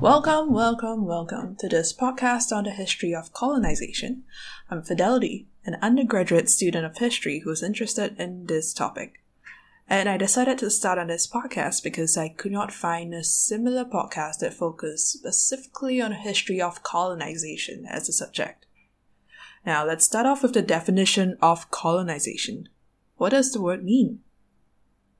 Welcome, welcome, welcome to this podcast on the history of colonization. I'm Fidelity, an undergraduate student of history who's interested in this topic. And I decided to start on this podcast because I could not find a similar podcast that focused specifically on the history of colonization as a subject. Now, let's start off with the definition of colonization. What does the word mean?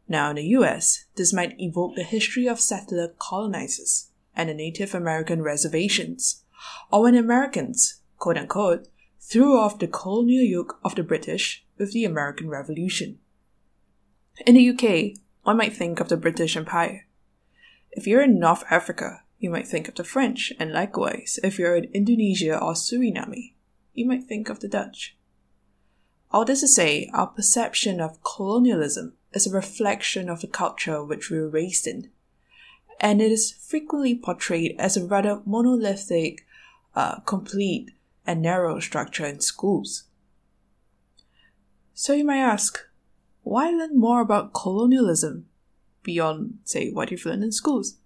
Now, in the US, this might evoke the history of settler colonizers and the Native American reservations, or when Americans, quote unquote, threw off the colonial yoke of the British with the American Revolution. In the UK, one might think of the British Empire. If you're in North Africa, you might think of the French, and likewise, if you're in Indonesia or Suriname, you might think of the Dutch. All this to say, our perception of colonialism is a reflection of the culture which we were raised in, and it is frequently portrayed as a rather monolithic, uh, complete, and narrow structure in schools. So you might ask, why learn more about colonialism beyond, say, what you've learned in schools?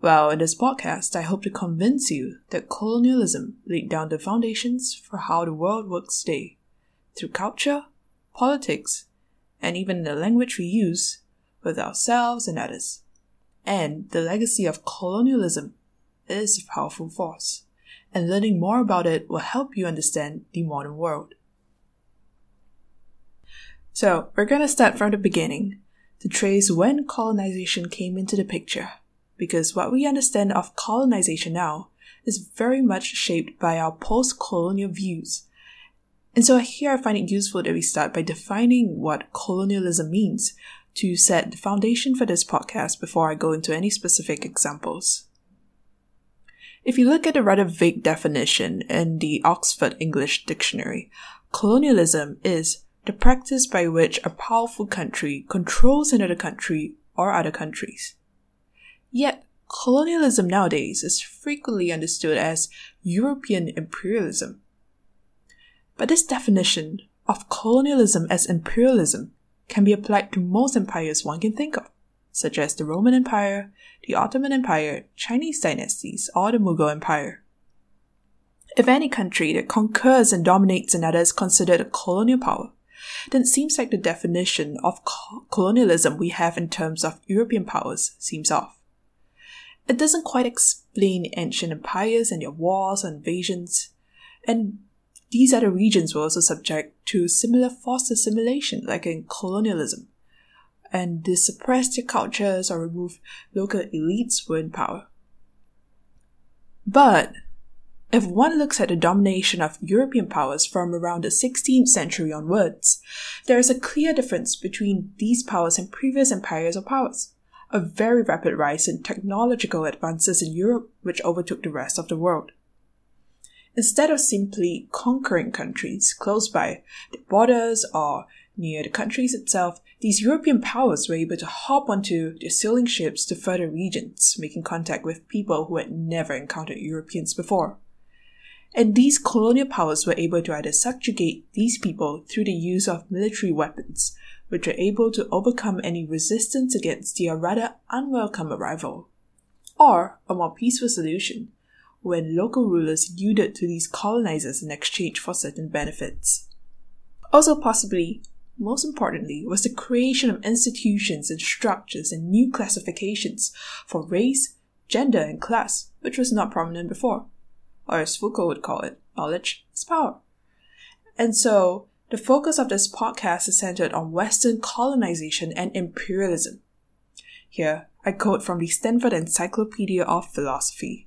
Well, in this podcast, I hope to convince you that colonialism laid down the foundations for how the world works today through culture, politics, and even the language we use with ourselves and others. And the legacy of colonialism is a powerful force, and learning more about it will help you understand the modern world. So, we're going to start from the beginning to trace when colonization came into the picture, because what we understand of colonization now is very much shaped by our post colonial views. And so, here I find it useful that we start by defining what colonialism means to set the foundation for this podcast before I go into any specific examples. If you look at the rather vague definition in the Oxford English Dictionary, colonialism is the practice by which a powerful country controls another country or other countries. Yet, colonialism nowadays is frequently understood as European imperialism. But this definition of colonialism as imperialism can be applied to most empires one can think of, such as the Roman Empire, the Ottoman Empire, Chinese dynasties, or the Mughal Empire. If any country that conquers and dominates another is considered a colonial power, then it seems like the definition of co- colonialism we have in terms of European powers seems off. It doesn't quite explain ancient empires and their wars and invasions, and these other regions were also subject to similar forced assimilation, like in colonialism, and they suppressed their cultures or removed local elites were in power. But if one looks at the domination of European powers from around the 16th century onwards, there is a clear difference between these powers and previous empires or powers. A very rapid rise in technological advances in Europe, which overtook the rest of the world. Instead of simply conquering countries close by the borders or near the countries itself, these European powers were able to hop onto their sailing ships to further regions, making contact with people who had never encountered Europeans before. And these colonial powers were able to either subjugate these people through the use of military weapons, which were able to overcome any resistance against their rather unwelcome arrival, or a more peaceful solution, when local rulers yielded to these colonizers in exchange for certain benefits. Also, possibly, most importantly, was the creation of institutions and structures and new classifications for race, gender, and class, which was not prominent before or as Foucault would call it, knowledge is power. And so, the focus of this podcast is centered on Western colonization and imperialism. Here, I quote from the Stanford Encyclopedia of Philosophy.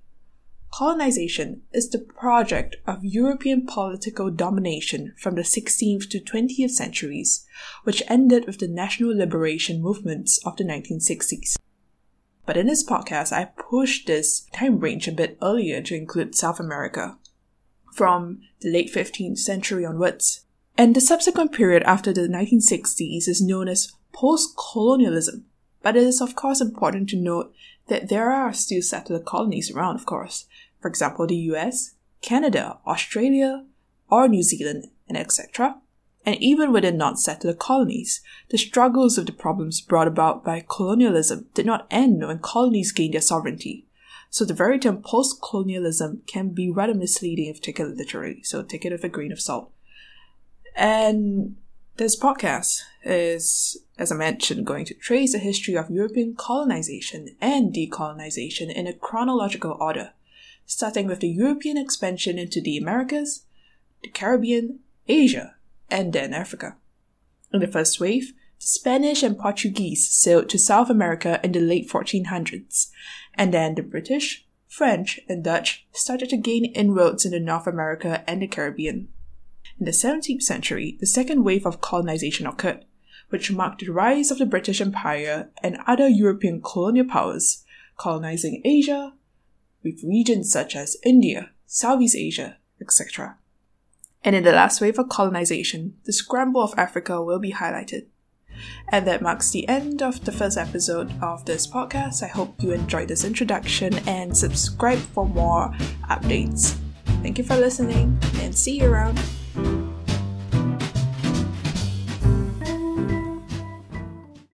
Colonization is the project of European political domination from the 16th to 20th centuries, which ended with the national liberation movements of the 1960s. But in this podcast, I pushed this time range a bit earlier to include South America, from the late 15th century onwards. And the subsequent period after the 1960s is known as post colonialism. But it is, of course, important to note that there are still settler colonies around, of course. For example, the US, Canada, Australia, or New Zealand, and etc. And even within non-settler colonies, the struggles of the problems brought about by colonialism did not end when colonies gained their sovereignty. So the very term post colonialism can be rather misleading if taken literally, so take it with a grain of salt. And this podcast is, as I mentioned, going to trace the history of European colonization and decolonization in a chronological order, starting with the European expansion into the Americas, the Caribbean, Asia, and then Africa. In the first wave, the Spanish and Portuguese sailed to South America in the late 1400s, and then the British, French, and Dutch started to gain inroads into North America and the Caribbean. In the 17th century, the second wave of colonization occurred, which marked the rise of the British Empire and other European colonial powers, colonizing Asia, with regions such as India, Southeast Asia, etc. And in the last wave of colonization, the scramble of Africa will be highlighted. And that marks the end of the first episode of this podcast. I hope you enjoyed this introduction and subscribe for more updates. Thank you for listening and see you around.